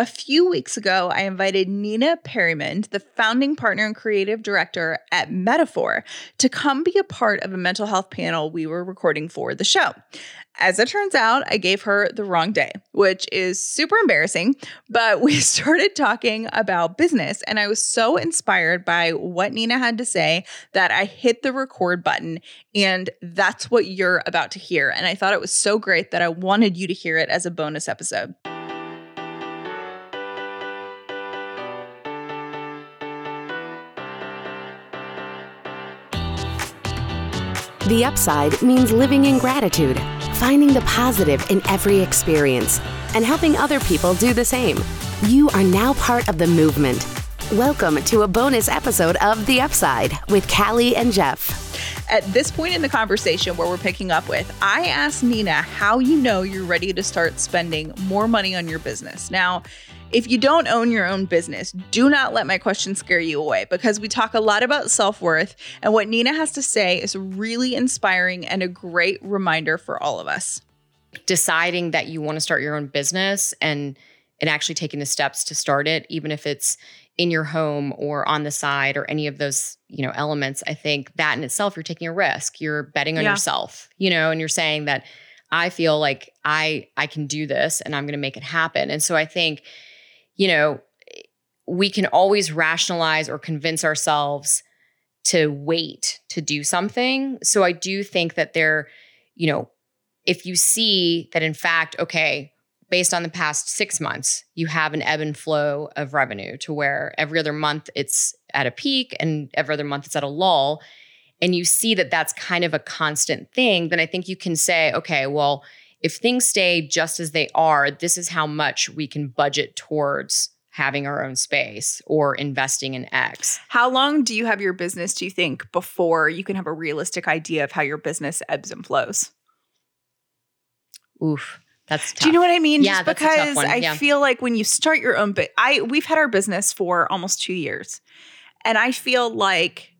A few weeks ago, I invited Nina Perrymond, the founding partner and creative director at Metafour, to come be a part of a mental health panel we were recording for the show. As it turns out, I gave her the wrong day, which is super embarrassing. But we started talking about business, and I was so inspired by what Nina had to say that I hit the record button. And that's what you're about to hear. And I thought it was so great that I wanted you to hear it as a bonus episode. The upside means living in gratitude, finding the positive in every experience, and helping other people do the same. You are now part of the movement. Welcome to a bonus episode of The Upside with Callie and Jeff. At this point in the conversation where we're picking up with, I asked Nina how you know you're ready to start spending more money on your business. Now, if you don't own your own business, do not let my question scare you away because we talk a lot about self worth, and what Nina has to say is really inspiring and a great reminder for all of us. Deciding that you want to start your own business and and actually taking the steps to start it, even if it's in your home or on the side or any of those you know elements, I think that in itself you're taking a risk. You're betting on yeah. yourself, you know, and you're saying that I feel like I I can do this and I'm going to make it happen. And so I think you know, we can always rationalize or convince ourselves to wait to do something. So I do think that there, you know, if you see that in fact, okay, based on the past six months, you have an ebb and flow of revenue to where every other month it's at a peak and every other month it's at a lull, and you see that that's kind of a constant thing, then I think you can say, okay, well, if things stay just as they are, this is how much we can budget towards having our own space or investing in X. How long do you have your business, do you think, before you can have a realistic idea of how your business ebbs and flows? Oof. That's tough. Do you know what I mean? Yeah, Just because I yeah. feel like when you start your own but I we've had our business for almost 2 years. And I feel like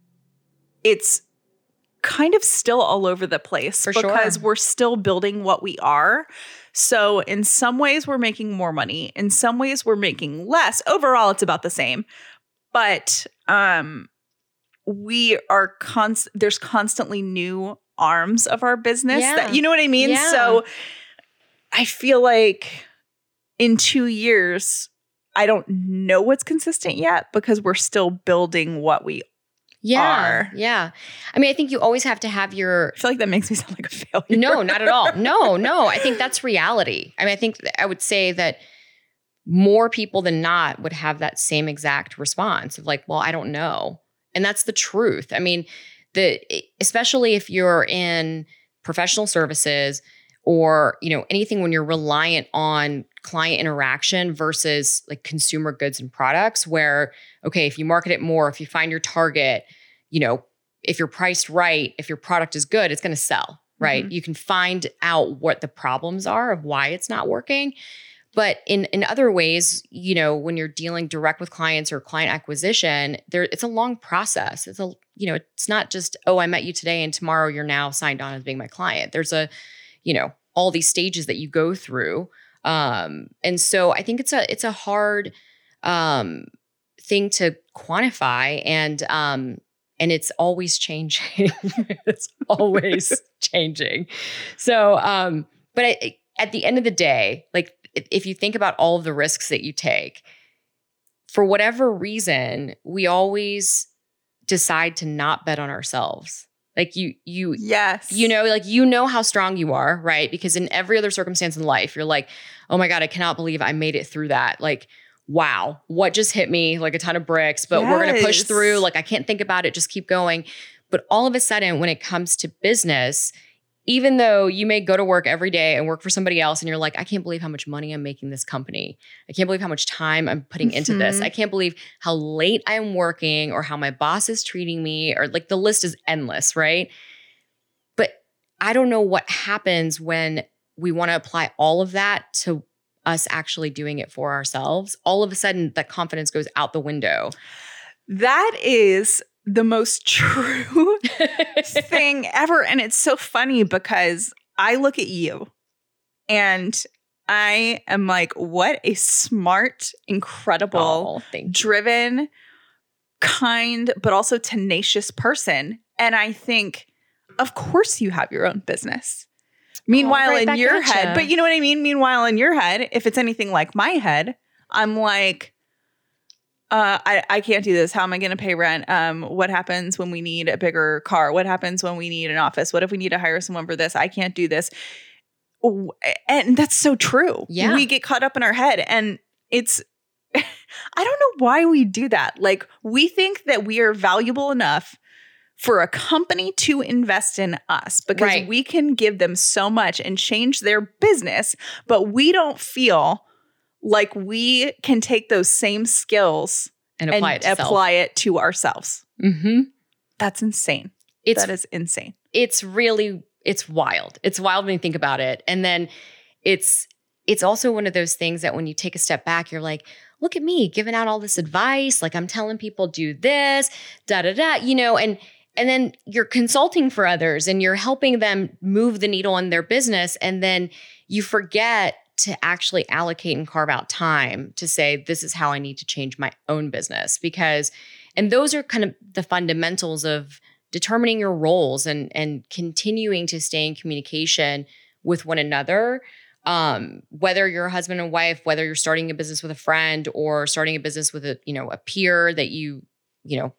it's kind of still all over the place For because sure. we're still building what we are. So in some ways we're making more money, in some ways we're making less. Overall it's about the same. But um we are const there's constantly new arms of our business yeah. that you know what I mean? Yeah. So I feel like in 2 years I don't know what's consistent yet because we're still building what we yeah, are. Yeah. I mean, I think you always have to have your. I feel like that makes me sound like a failure. No, not at all. No, no. I think that's reality. I mean, I think I would say that more people than not would have that same exact response of like, well, I don't know. And that's the truth. I mean, the especially if you're in professional services or, you know, anything when you're reliant on client interaction versus like consumer goods and products where okay if you market it more if you find your target you know if you're priced right if your product is good it's going to sell right? Mm-hmm. you can find out what the problems are of why it's not working. But in in other ways you know when you're dealing direct with clients or client acquisition there it's a long process. It's a you know it's not just oh i met you today and tomorrow you're now signed on as being my client. There's a you know all these stages that you go through um, and so I think it's a it's a hard um, thing to quantify and um, and it's always changing. it's always changing. So um, but I, at the end of the day, like if you think about all of the risks that you take, for whatever reason, we always decide to not bet on ourselves. Like you, you, yes, you know, like you know how strong you are, right? Because in every other circumstance in life, you're like, oh my god, I cannot believe I made it through that. Like, wow, what just hit me? Like a ton of bricks, but yes. we're gonna push through. Like I can't think about it, just keep going. But all of a sudden, when it comes to business, even though you may go to work every day and work for somebody else and you're like, I can't believe how much money I'm making this company. I can't believe how much time I'm putting into mm-hmm. this. I can't believe how late I'm working or how my boss is treating me or like the list is endless, right? But I don't know what happens when we want to apply all of that to us actually doing it for ourselves. All of a sudden, that confidence goes out the window. That is the most true thing ever. And it's so funny because I look at you and I am like, what a smart, incredible, Oh, driven, kind, but also tenacious person. And I think, of course, you have your own business. Meanwhile, right in your head, but you know what I mean? Meanwhile, in your head, if it's anything like my head, I'm like, uh, I, I can't do this. How am I going to pay rent? Um, what happens when we need a bigger car? What happens when we need an office? What if we need to hire someone for this? I can't do this. And that's so true. Yeah. We get caught up in our head and it's, I don't know why we do that. Like, we think that we are valuable enough for a company to invest in us because Right. we can give them so much and change their business, but we don't feel like we can take those same skills And apply it to apply it to ourselves. Mm-hmm. That's insane. It's that is insane. it's really it's wild. It's wild when you think about it. And then it's it's also one of those things that when you take a step back, you're like, look at me giving out all this advice. Like I'm telling people do this, da da da, you know, and and then you're consulting for others and you're helping them move the needle in their business. And then you forget to actually allocate and carve out time to say, this is how I need to change my own business. Because, and those are kind of the fundamentals of determining your roles and and continuing to stay in communication with one another um whether you're a husband and wife whether you're starting a business with a friend or starting a business with a you know a peer that you you know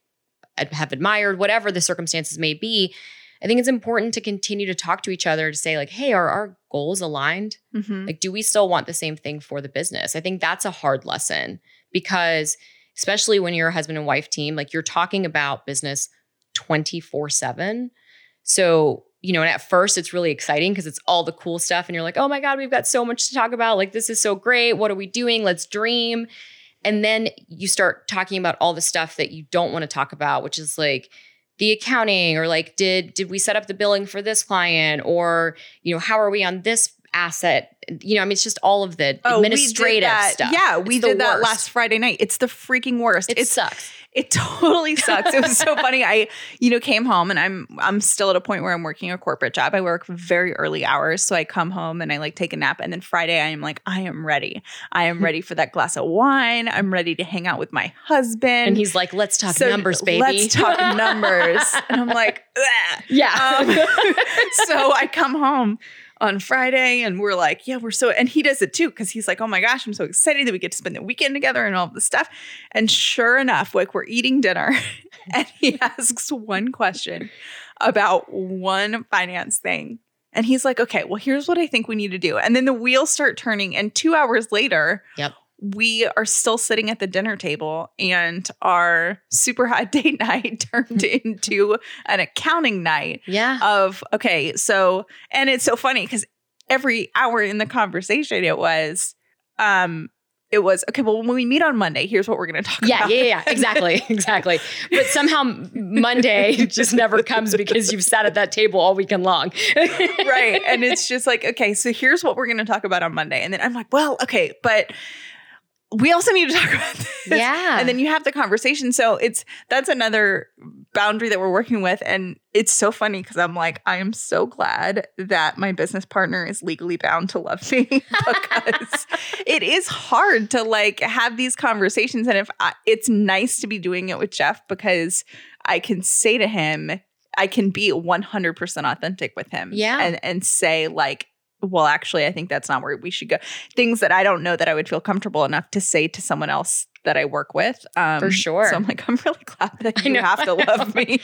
have admired whatever the circumstances may be i think it's important to continue to talk to each other to say like hey are our goals aligned Mhm. like, do we still want the same thing for the business? I think that's a hard lesson because, especially when you're a husband and wife team, like you're talking about business 24 7. So, you know, and at first it's really exciting because it's all the cool stuff. And you're like, oh my God, we've got so much to talk about. Like, this is so great. What are we doing? Let's dream. And then you start talking about all the stuff that you don't want to talk about, which is like, the accounting or like did did we set up the billing for this client or you know how are we on this asset you know i mean it's just all of the Oh, administrative that. stuff Yeah, we the did that worst. last Friday night. It's the freaking worst. it it's sucks it totally sucks. it was so funny. I, you know, came home and I'm I'm still at a point where I'm working a corporate job. I work very early hours. So I come home and I like take a nap. And then Friday I am like, I am ready. I am ready for that glass of wine. I'm ready to hang out with my husband. and he's like let's talk So numbers baby Let's talk numbers. and I'm like, "Ugh." yeah Um, so I come home on Friday and we're like, yeah, we're so, and he does it too because he's like, oh my gosh, I'm so excited that we get to spend the weekend together and all this stuff. And sure enough, like we're eating dinner and he asks one question about one finance thing. And he's like, okay, well, here's what I think we need to do. And then the wheels start turning. And two hours later, Yep. We are still sitting at the dinner table and our super hot date night turned into an accounting night yeah of okay so and it's so funny because every hour in the conversation it was um it was okay well when we meet on monday here's what we're going to talk yeah, about yeah, yeah, exactly, exactly. But somehow Monday just never comes because you've sat at that table all weekend long. right and it's just like okay so here's what we're going to talk about on monday and then i'm like well okay but we also need to talk about this Yeah. and then you have the conversation so it's that's another boundary that we're working with and it's so funny because i'm like i am so glad that my business partner is legally bound to love me because it is hard to like have these conversations and if I, it's nice to be doing it with jeff because i can say to him i can be 100% authentic with him Yeah. and and say like well actually i think that's not where we should go. Things that i don't know that i would feel comfortable enough to say to someone else that i work with um For sure. so i'm like i'm really glad that you know. have to love me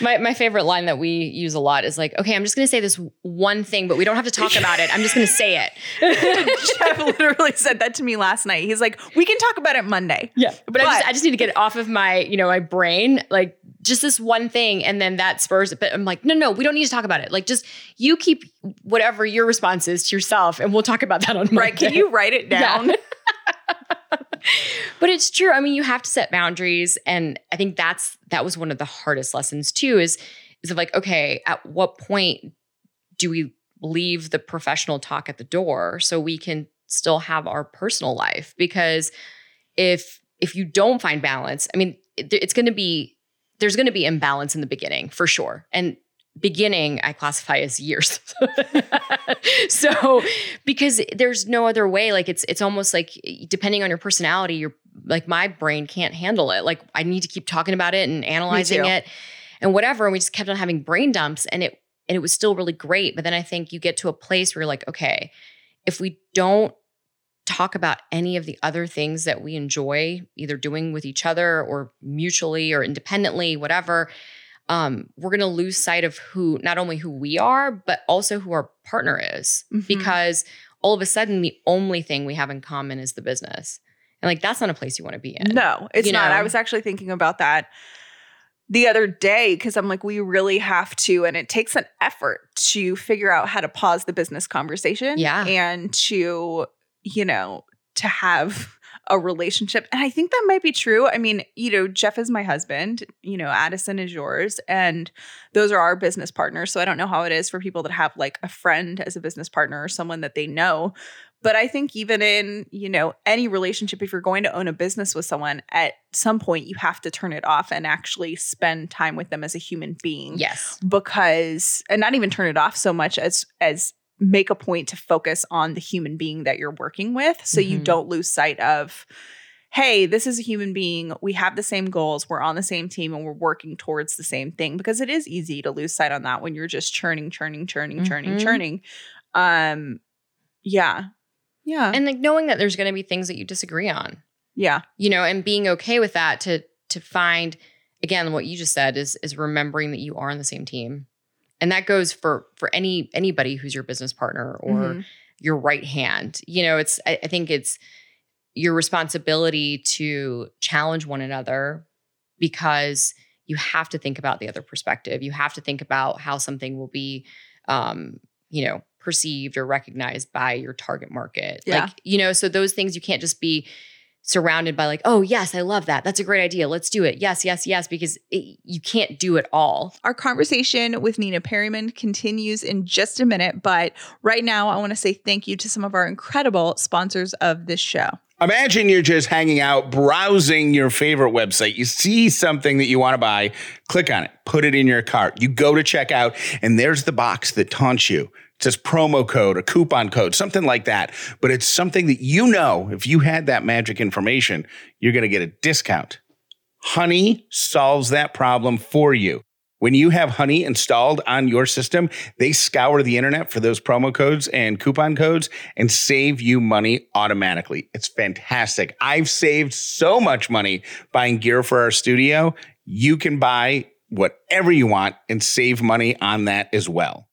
My my favorite line that we use a lot is like, okay, I'm just gonna say this one thing, but we don't have to talk about it. I'm just gonna say it. jeff literally said that to me last night he's like we can talk about it monday Yeah. But, I just I just need to get it off of my, you know, my brain, like just this one thing. And then that spurs it. But I'm like, no, no, we don't need to talk about it. Like just you keep whatever your response is to yourself and we'll talk about that on Monday. right can you write it down Yeah. But it's true. I mean, you have to set boundaries. And I think that's that was one of the hardest lessons too, is is of like, okay, at what point do we leave the professional talk at the door so we can still have our personal life? Because if if you don't find balance, I mean, it, it's to be there's going to be imbalance in the beginning for sure. And beginning I classify as years. so because there's no other way like it's it's almost like depending on your personality you're like my brain can't handle it. Like I need to keep talking about it and analyzing it and whatever and we just kept on having brain dumps and it and it was still really great but then I think you get to a place where you're like okay if we don't talk about any of the other things that we enjoy either doing with each other or mutually or independently whatever um, we're going to lose sight of who not only who we are but also who our partner is Mhm. because all of a sudden the only thing we have in common is the business and like that's not a place you want to be in No, it's You not. know? I was actually thinking about that the other day because I'm like, we really have to, and it takes an effort to figure out how to pause the business conversation. Yeah. And to, you know, to have a relationship. And I think that might be true. I mean, you know, Jeff is my husband, you know, Addison is yours, and those are our business partners. So I don't know how it is for people that have like a friend as a business partner or someone that they know. But I think even in, you know, any relationship, if you're going to own a business with someone, at some point you have to turn it off and actually spend time with them as a human being. yes Because and not even turn it off so much as as make a point to focus on the human being that you're working with. So you Mhm. don't lose sight of, hey, this is a human being. We have the same goals. We're on the same team and we're working towards the same thing. Because it is easy to lose sight on that when you're just churning, churning, churning, churning, Mhm. churning. Um yeah. Yeah. and like knowing that there's going to be things that you disagree on yeah. you know and being okay with that to to find again what you just said is is remembering that you are on the same team and that goes for for any anybody who's your business partner or Mhm. your right hand you know it's I, I think it's your responsibility to challenge one another because you have to think about the other perspective you have to think about how something will be um you know perceived or recognized by your target market Yeah. like you know so those things you can't just be surrounded by like oh yes i love that that's a great idea let's do it yes yes yes because it, you can't do it all Our conversation with Nina Perrymond continues in just a minute, but right now I want to say thank you to some of our incredible sponsors of this show. Imagine you're just hanging out, browsing your favorite website. You see something that you want to buy, click on it, put it in your cart. You go to checkout, and there's the box that taunts you. Says promo code, a coupon code, something like that. But it's something that you know if you had that magic information, you're going to get a discount. Honey solves that problem for you. When you have Honey installed on your system, they scour the internet for those promo codes and coupon codes and save you money automatically. It's fantastic. I've saved so much money buying gear for our studio. You can buy whatever you want and save money on that as well.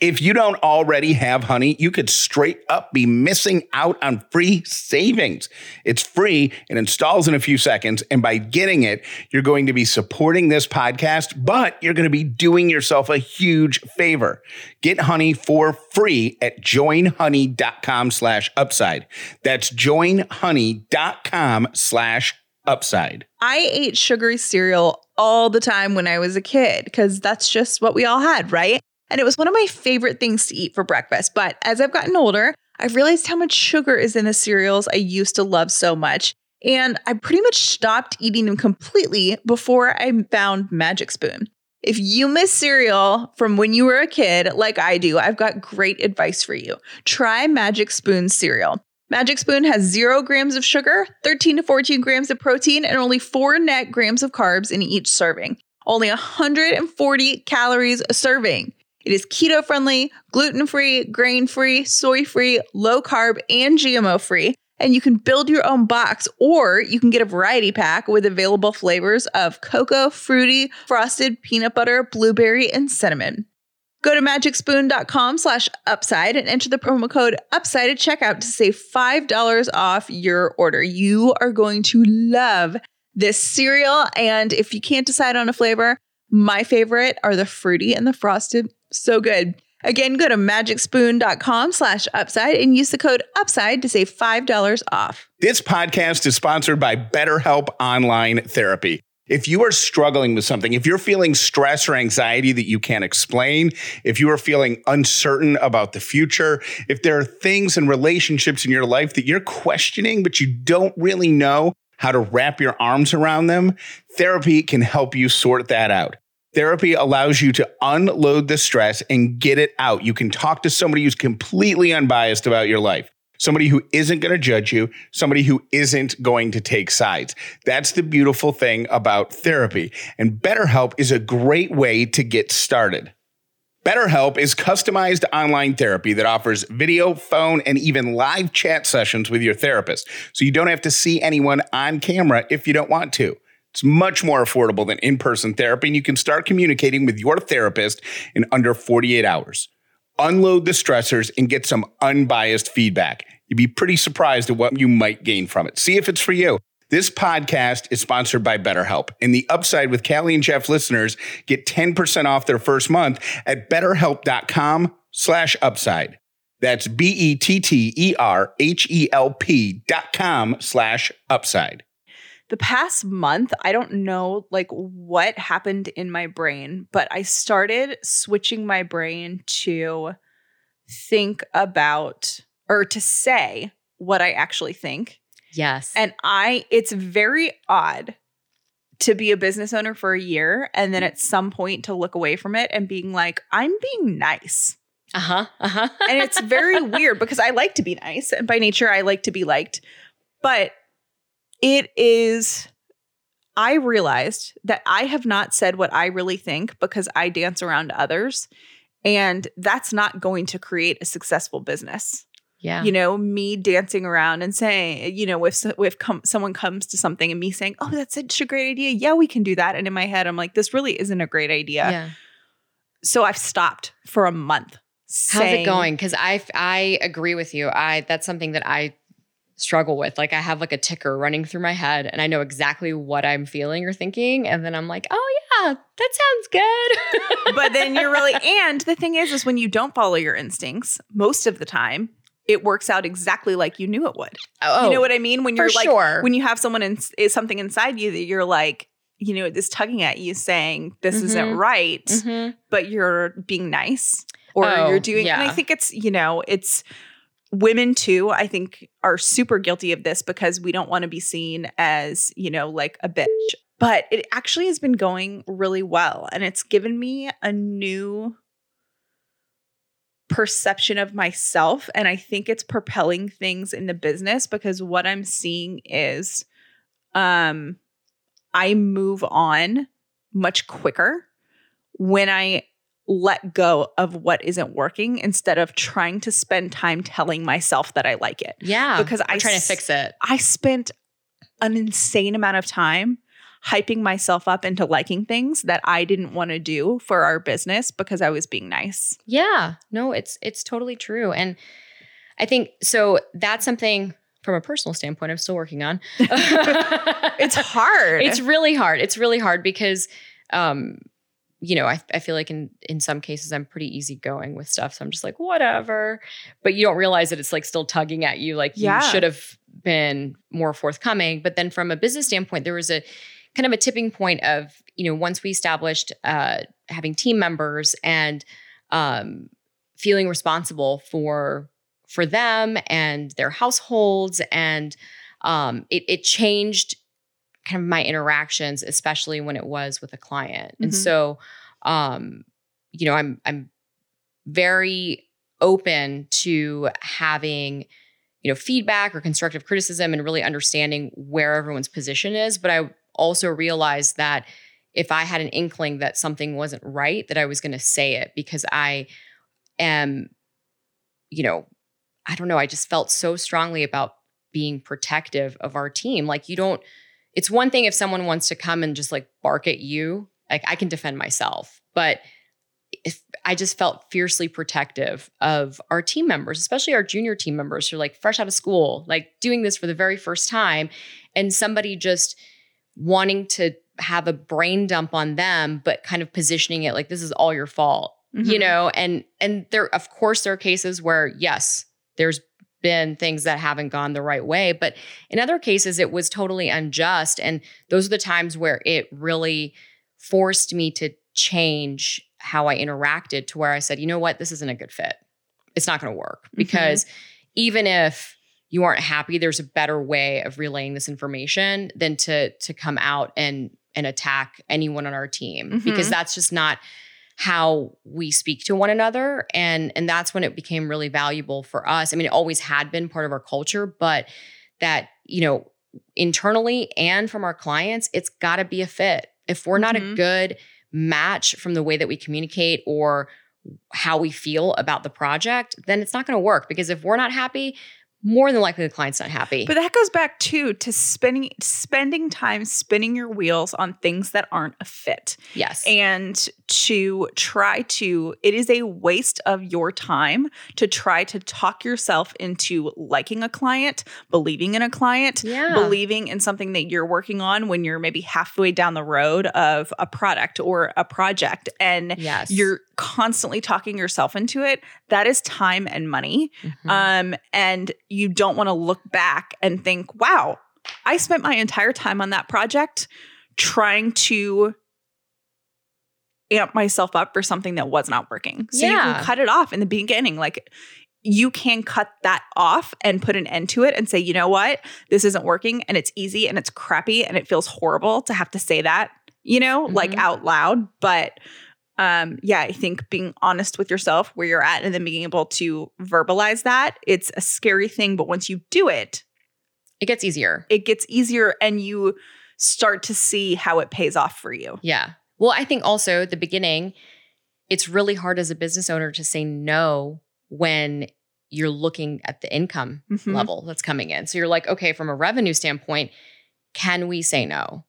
If you don't already have honey, you could straight up be missing out on free savings. It's free and installs in a few seconds. And by getting it, you're going to be supporting this podcast, but you're going to be doing yourself a huge favor. Get honey for free at joinhoney.com slash upside. That's joinhoney.com slash upside. I ate sugary cereal all the time when I was a kid because that's just what we all had, right? And it was one of my favorite things to eat for breakfast. But as I've gotten older, I've realized how much sugar is in the cereals I used to love so much. And I pretty much stopped eating them completely before I found Magic Spoon. If you miss cereal from when you were a kid, like I do, I've got great advice for you. Try Magic Spoon cereal. Magic Spoon has zero grams of sugar, 13 to 14 grams of protein, and only four net grams of carbs in each serving. Only 140 calories a serving. It is keto friendly, gluten free, grain free, soy free, low carb, and GMO free. And you can build your own box or you can get a variety pack with available flavors of cocoa, fruity, frosted, peanut butter, blueberry, and cinnamon. Go to magicspoon.com slash upside and enter the promo code upside at checkout to save $5 off your order. You are going to love this cereal. And if you can't decide on a flavor, my favorite are the fruity and the frosted. So good. Again, go to magicspoon.com slash upside and use the code upside to save $5 off. This podcast is sponsored by BetterHelp Online Therapy. If you are struggling with something, if you're feeling stress or anxiety that you can't explain, if you are feeling uncertain about the future, if there are things and relationships in your life that you're questioning, but you don't really know how to wrap your arms around them, therapy can help you sort that out. Therapy allows you to unload the stress and get it out. You can talk to somebody who's completely unbiased about your life somebody who isn't going to judge you, somebody who isn't going to take sides. That's the beautiful thing about therapy. And BetterHelp is a great way to get started. BetterHelp is customized online therapy that offers video, phone, and even live chat sessions with your therapist. So you don't have to see anyone on camera if you don't want to. It's much more affordable than in person therapy, and you can start communicating with your therapist in under 48 hours. Unload the stressors and get some unbiased feedback. You'd be pretty surprised at what you might gain from it. See if it's for you. This podcast is sponsored by BetterHelp, and the upside with Callie and Jeff listeners get 10% off their first month at betterhelp.com slash upside. That's B-E-T-T-E-R-H-E-L-P dot com slash upside. The past month, I don't know like what happened in my brain, but I started switching my brain to think about or to say what I actually think Yes. And I, it's very odd to be a business owner for a year and then at some point to look away from it and being like, I'm being nice. uh huh. Uh huh. And it's very weird because I like to be nice and by nature I like to be liked. But it is, I realized that I have not said what I really think because I dance around others. And that's not going to create a successful business yeah. you know me dancing around and saying you know if if com- someone comes to something and me saying oh that's such a great idea yeah we can do that and in my head i'm like this really isn't a great idea yeah. so i've stopped for a month How's it going? Because I I agree with you. I that's something that I struggle with. Like I have like a ticker running through my head, and I know exactly what I'm feeling or thinking, and then I'm like, oh yeah, that sounds good. but then you're really and the thing is is when you don't follow your instincts most of the time it works out exactly like you knew it would. oh, you know what I mean? When you're like sure. when you have someone in is something inside you that you're like, you know, is tugging at you saying this isn't Mhm. right, Mhm. but you're being nice or Oh, you're doing and I think it's, you know, it's women too, I think are super guilty of this because we don't want to be seen as, you know, like a bitch. But it actually has been going really well and it's given me a new perception of myself and I think it's propelling things in the business because what I'm seeing is um I move on much quicker when I let go of what isn't working instead of trying to spend time telling myself that I like it. yeah, because I'm trying to fix it. I spent an insane amount of time hyping myself up into liking things that I didn't want to do for our business because I was being nice. Yeah, no, it's it's totally true, and I think so. That's something from a personal standpoint I'm still working on. It's hard. It's really hard. It's really hard because, um, you know, I, I feel like in in some cases I'm pretty easygoing with stuff, so I'm just like whatever. But you don't realize that it's like still tugging at you, like Yeah. you should have been more forthcoming. But then from a business standpoint, there was a kind of a tipping point of you know once we established uh, having team members and um, feeling responsible for for them and their households and um, it, it changed kind of my interactions especially when it was with a client and Mhm. so um, you know i'm i'm very open to having you know feedback or constructive criticism and really understanding where everyone's position is but i also realized that if i had an inkling that something wasn't right that i was going to say it because i am you know i don't know i just felt so strongly about being protective of our team. Like you don't it's one thing if someone wants to come and just like bark at you like i can defend myself. But if I just felt fiercely protective of our team members, especially our junior team members who are like fresh out of school, like doing this for the very first time, and somebody just wanting to have a brain dump on them, but kind of positioning it like this is all your fault, you Mhm. know. And and there, of course, there are cases where yes, there's been things that haven't gone the right way, but in other cases, it was totally unjust, and those are the times where it really forced me to change how I interacted to where I said, you know what, this isn't a good fit. It's not going to work because even if you aren't happy, there's a better way of relaying this information than to to come out and and attack anyone on our team because Mhm. that's just not how we speak to one another and and that's when it became really valuable for us. I mean, it always had been part of our culture, but that, you know, internally and from our clients, it's got to be a fit. If we're not a Mhm. good match from the way that we communicate or how we feel about the project, then it's not going to work because if we're not happy, more than likely the client's not happy. But that goes back too to spending spending time spinning your wheels on things that aren't a fit. yes. and to try to it is a waste of your time to try to talk yourself into liking a client believing in a client Yeah. believing in something that you're working on when you're maybe halfway down the road of a product or a project and yes. you're constantly talking yourself into it that is time and money Mhm. um, and you don't want to look back and think, wow, I spent my entire time on that project trying to amp myself up for something that was not working. So you Yeah. can cut it off in the beginning. Like you can cut that off and put an end to it and say, you know what? This isn't working and it's easy and it's crappy and it feels horrible to have to say that, you know, like Mhm. out loud. But um yeah i think being honest with yourself where you're at and then being able to verbalize that it's a scary thing but once you do it it gets easier. it gets easier and you start to see how it pays off for you Yeah. Well, I think also at the beginning, it's really hard as a business owner to say no when you're looking at the income Mhm. level that's coming in. So you're like, okay, from a revenue standpoint, can we say no?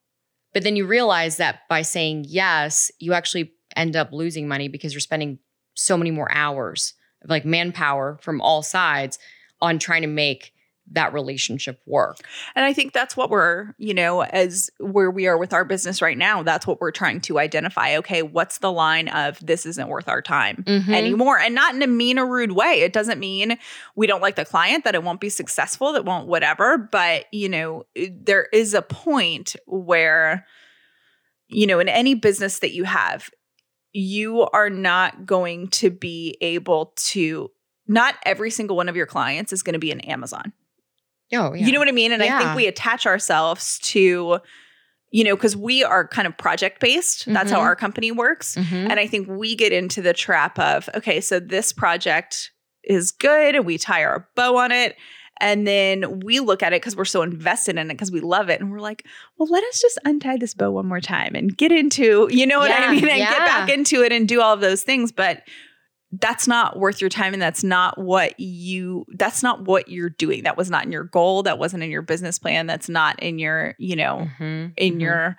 But then you realize that by saying yes, you actually end up losing money because you're spending so many more hours of like manpower from all sides on trying to make that relationship work. and i think that's what we're you know as where we are with our business right now that's what we're trying to identify okay what's the line of this isn't worth our time Mhm. anymore and not in a mean or rude way it doesn't mean we don't like the client that it won't be successful that won't whatever but you know there is a point where you know in any business that you have you are not going to be able to not every single one of your clients is going to be an amazon Oh, yeah. you know what i mean and i think we attach ourselves to you know because we are kind of project based that's how Mhm. our company works Mhm. and I think we get into the trap of, okay, so this project is good and we tie our bow on it. And then we look at it because we're so invested in it because we love it. And we're like, well, let us just untie this bow one more time and get into, you know what Yeah, I mean? And yeah. get back into it and do all of those things. But that's not worth your time. And that's not what you, that's not what you're doing. That was not in your goal. That wasn't in your business plan. That's not in your, you know, Mhm. in Mhm. your,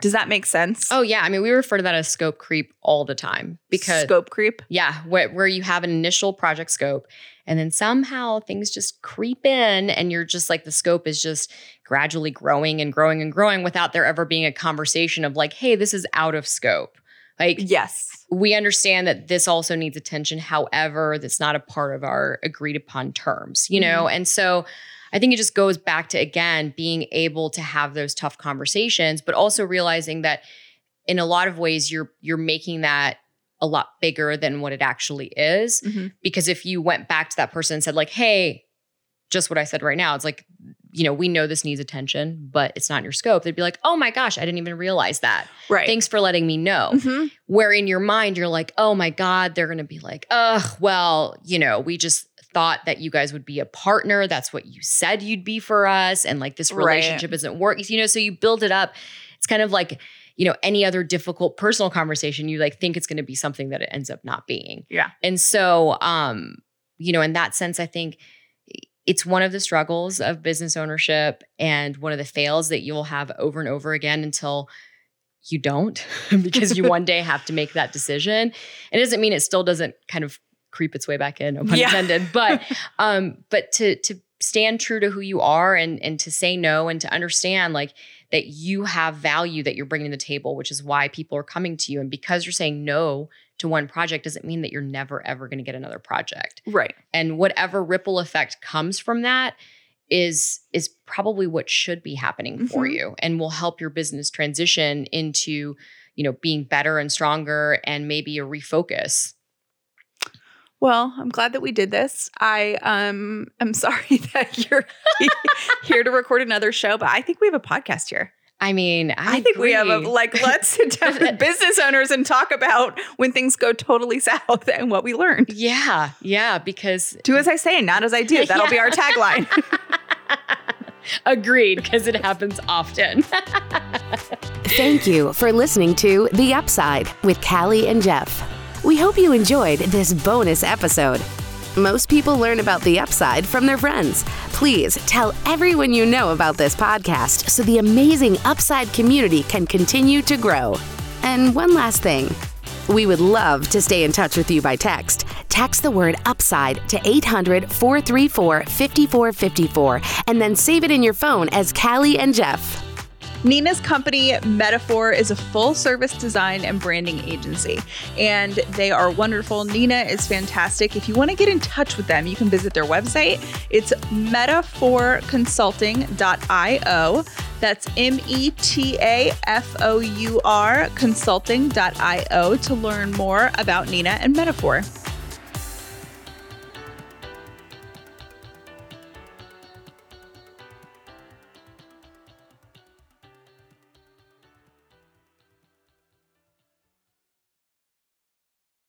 does that make sense? Oh yeah, I mean we refer to that as scope creep all the time because scope creep. yeah, where, where you have an initial project scope and then somehow things just creep in and you're just like the scope is just gradually growing and growing and growing without there ever being a conversation of like, hey, this is out of scope. Like Yes. we understand that this also needs attention. However, that's not a part of our agreed upon terms, you know? Mm-hmm. And so I think it just goes back to, again, being able to have those tough conversations, but also realizing that in a lot of ways, you're, you're making that a lot bigger than what it actually is. Mhm. Because if you went back to that person and said, like, hey, just what I said right now, it's like, you know, we know this needs attention, but it's not in your scope. They'd be like, oh my gosh, I didn't even realize that. Right. Thanks for letting me know Mhm. where in your mind you're like, oh my God, they're going to be like, ugh, well, you know, we just thought that you guys would be a partner. That's what you said you'd be for us. And like this Right. relationship isn't working, you know, so you build it up. It's kind of like, you know, any other difficult personal conversation, you like think it's going to be something that it ends up not being. Yeah. And so, um, you know, in that sense, I think it's one of the struggles of business ownership and one of the fails that you'll have over and over again until you don't because you one day have to make that decision. It doesn't mean it still doesn't kind of creep its way back in, no pun Yeah. intended. But um, but to to stand true to who you are and and to say no and to understand like that you have value that you're bringing to the table, which is why people are coming to you. And because you're saying no to one project doesn't mean that you're never ever going to get another project. Right. And whatever ripple effect comes from that is is probably what should be happening for Mhm. you and will help your business transition into, you know, being better and stronger and maybe a refocus. Well, I'm glad that we did this. I um am sorry that you're here to record another show, but I think we have a podcast here. I mean, I, I, think we have a like let's sit down with business owners and talk about when things go totally south and what we learned. Yeah, yeah, because Do as I say, not as I do. That'll be our tagline. agreed, because it happens often. Thank you for listening to The Upside with Callie and Jeff. We hope you enjoyed this bonus episode. Most people learn about the upside from their friends. Please tell everyone you know about this podcast so the amazing upside community can continue to grow. And one last thing we would love to stay in touch with you by text. Text the word upside to 800 434 5454 and then save it in your phone as Callie and Jeff. Nina's company, Metafour, is a full service design and branding agency, and they are wonderful. Nina is fantastic. If you want to get in touch with them, you can visit their website. It's metafourconsulting.io. That's M E T A F O U R consulting.io to learn more about Nina and Metafour.